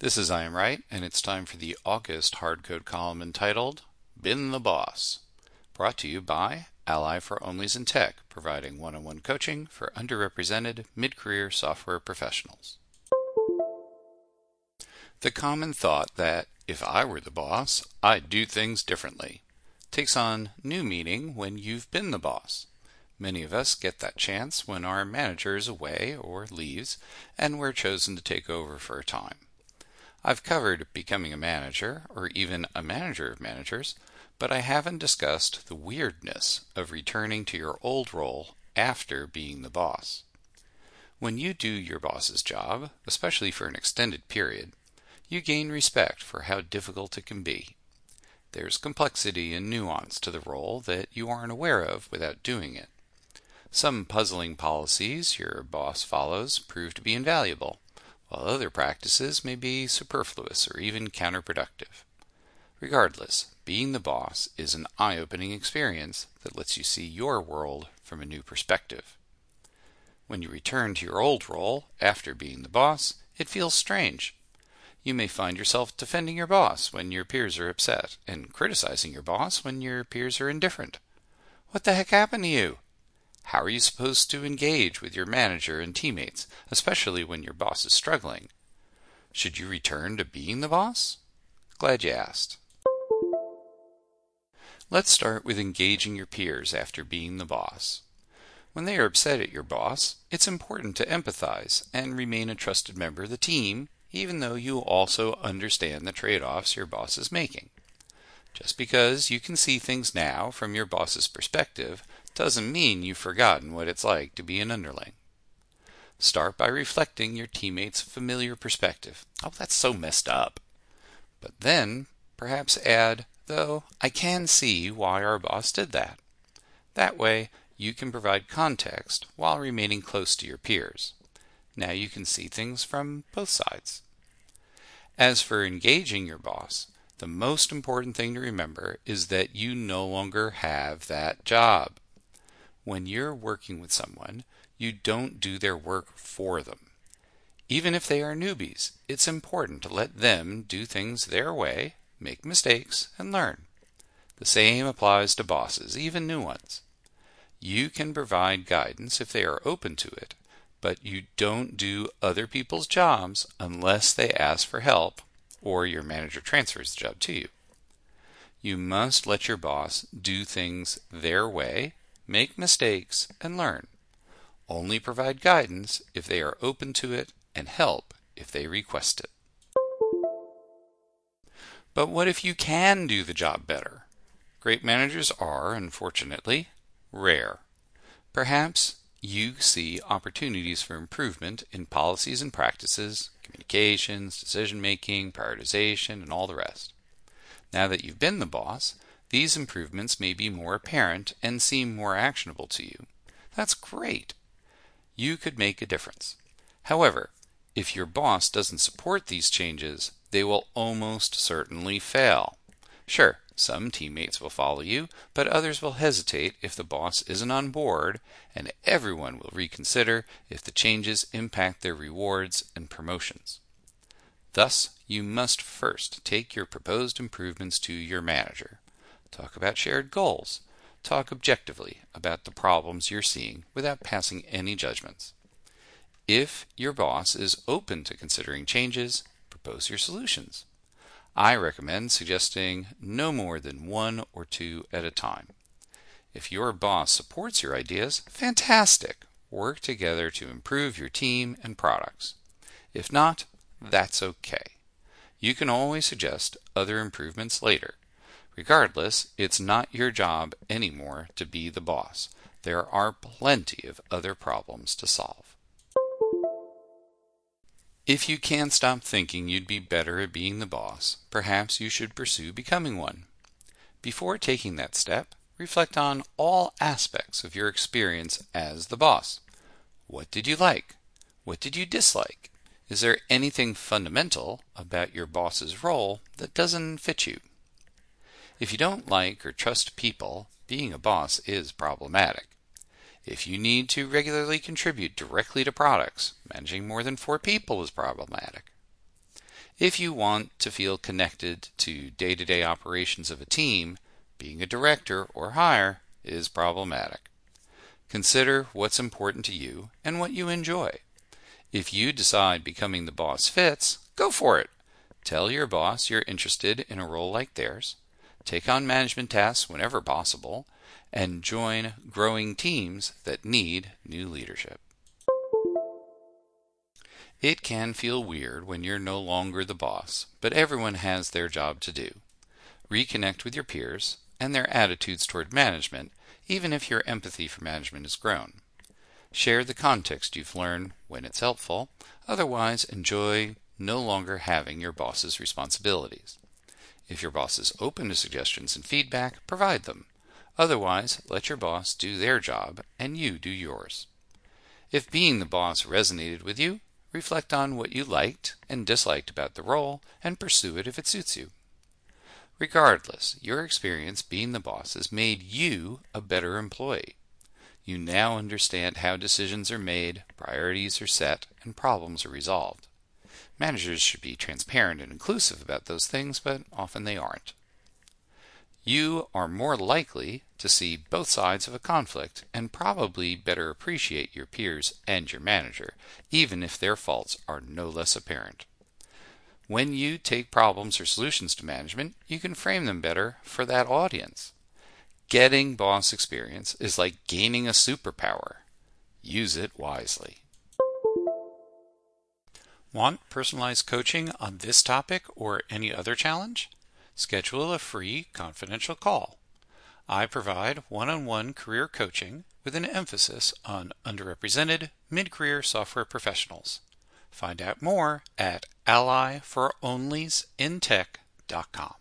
This is I. M. Wright, and it's time for the August Hard Code column entitled Been the Boss, brought to you by Ally for Onlys in Tech, providing one on one coaching for underrepresented mid career software professionals. The common thought that if I were the boss, I'd do things differently takes on new meaning when you've been the boss. Many of us get that chance when our manager is away or leaves, and we're chosen to take over for a time. I've covered becoming a manager, or even a manager of managers, but I haven't discussed the weirdness of returning to your old role after being the boss. When you do your boss's job, especially for an extended period, you gain respect for how difficult it can be. There's complexity and nuance to the role that you aren't aware of without doing it. Some puzzling policies your boss follows prove to be invaluable, while other practices may be superfluous or even counterproductive. Regardless, being the boss is an eye opening experience that lets you see your world from a new perspective. When you return to your old role after being the boss, it feels strange. You may find yourself defending your boss when your peers are upset, and criticizing your boss when your peers are indifferent. What the heck happened to you? How are you supposed to engage with your manager and teammates, especially when your boss is struggling? Should you return to being the boss? Glad you asked. Let's start with engaging your peers after being the boss. When they are upset at your boss, it's important to empathize and remain a trusted member of the team, even though you also understand the trade offs your boss is making. Just because you can see things now from your boss's perspective doesn't mean you've forgotten what it's like to be an underling. Start by reflecting your teammates' familiar perspective. Oh, that's so messed up. But then perhaps add, though I can see why our boss did that. That way, you can provide context while remaining close to your peers. Now you can see things from both sides. As for engaging your boss, the most important thing to remember is that you no longer have that job. When you're working with someone, you don't do their work for them. Even if they are newbies, it's important to let them do things their way, make mistakes, and learn. The same applies to bosses, even new ones. You can provide guidance if they are open to it, but you don't do other people's jobs unless they ask for help or your manager transfers the job to you. You must let your boss do things their way make mistakes, and learn. Only provide guidance if they are open to it and help if they request it. But what if you can do the job better? Great managers are, unfortunately, rare. Perhaps you see opportunities for improvement in policies and practices, communications, decision making, prioritization, and all the rest. Now that you've been the boss, these improvements may be more apparent and seem more actionable to you. That's great. You could make a difference. However, if your boss doesn't support these changes, they will almost certainly fail. Sure, some teammates will follow you, but others will hesitate if the boss isn't on board, and everyone will reconsider if the changes impact their rewards and promotions. Thus, you must first take your proposed improvements to your manager. Talk about shared goals. Talk objectively about the problems you're seeing without passing any judgments. If your boss is open to considering changes, propose your solutions. I recommend suggesting no more than one or two at a time. If your boss supports your ideas, fantastic! Work together to improve your team and products. If not, that's okay. You can always suggest other improvements later. Regardless, it's not your job anymore to be the boss. There are plenty of other problems to solve. If you can't stop thinking you'd be better at being the boss, perhaps you should pursue becoming one. Before taking that step, reflect on all aspects of your experience as the boss. What did you like? What did you dislike? Is there anything fundamental about your boss's role that doesn't fit you? If you don't like or trust people, being a boss is problematic. If you need to regularly contribute directly to products, managing more than four people is problematic. If you want to feel connected to day to day operations of a team, being a director or higher is problematic. Consider what's important to you and what you enjoy. If you decide becoming the boss fits, go for it. Tell your boss you're interested in a role like theirs, take on management tasks whenever possible, and join growing teams that need new leadership. It can feel weird when you're no longer the boss, but everyone has their job to do. Reconnect with your peers and their attitudes toward management, even if your empathy for management has grown. Share the context you've learned when it's helpful, otherwise, enjoy no longer having your boss's responsibilities. If your boss is open to suggestions and feedback, provide them. Otherwise, let your boss do their job and you do yours. If being the boss resonated with you, reflect on what you liked and disliked about the role and pursue it if it suits you. Regardless, your experience being the boss has made you a better employee. You now understand how decisions are made, priorities are set, and problems are resolved. Managers should be transparent and inclusive about those things, but often they aren't. You are more likely to see both sides of a conflict and probably better appreciate your peers and your manager, even if their faults are no less apparent. When you take problems or solutions to management, you can frame them better for that audience. Getting boss experience is like gaining a superpower. Use it wisely. Want personalized coaching on this topic or any other challenge? Schedule a free confidential call. I provide one on one career coaching with an emphasis on underrepresented mid career software professionals. Find out more at allyforonliesintech.com.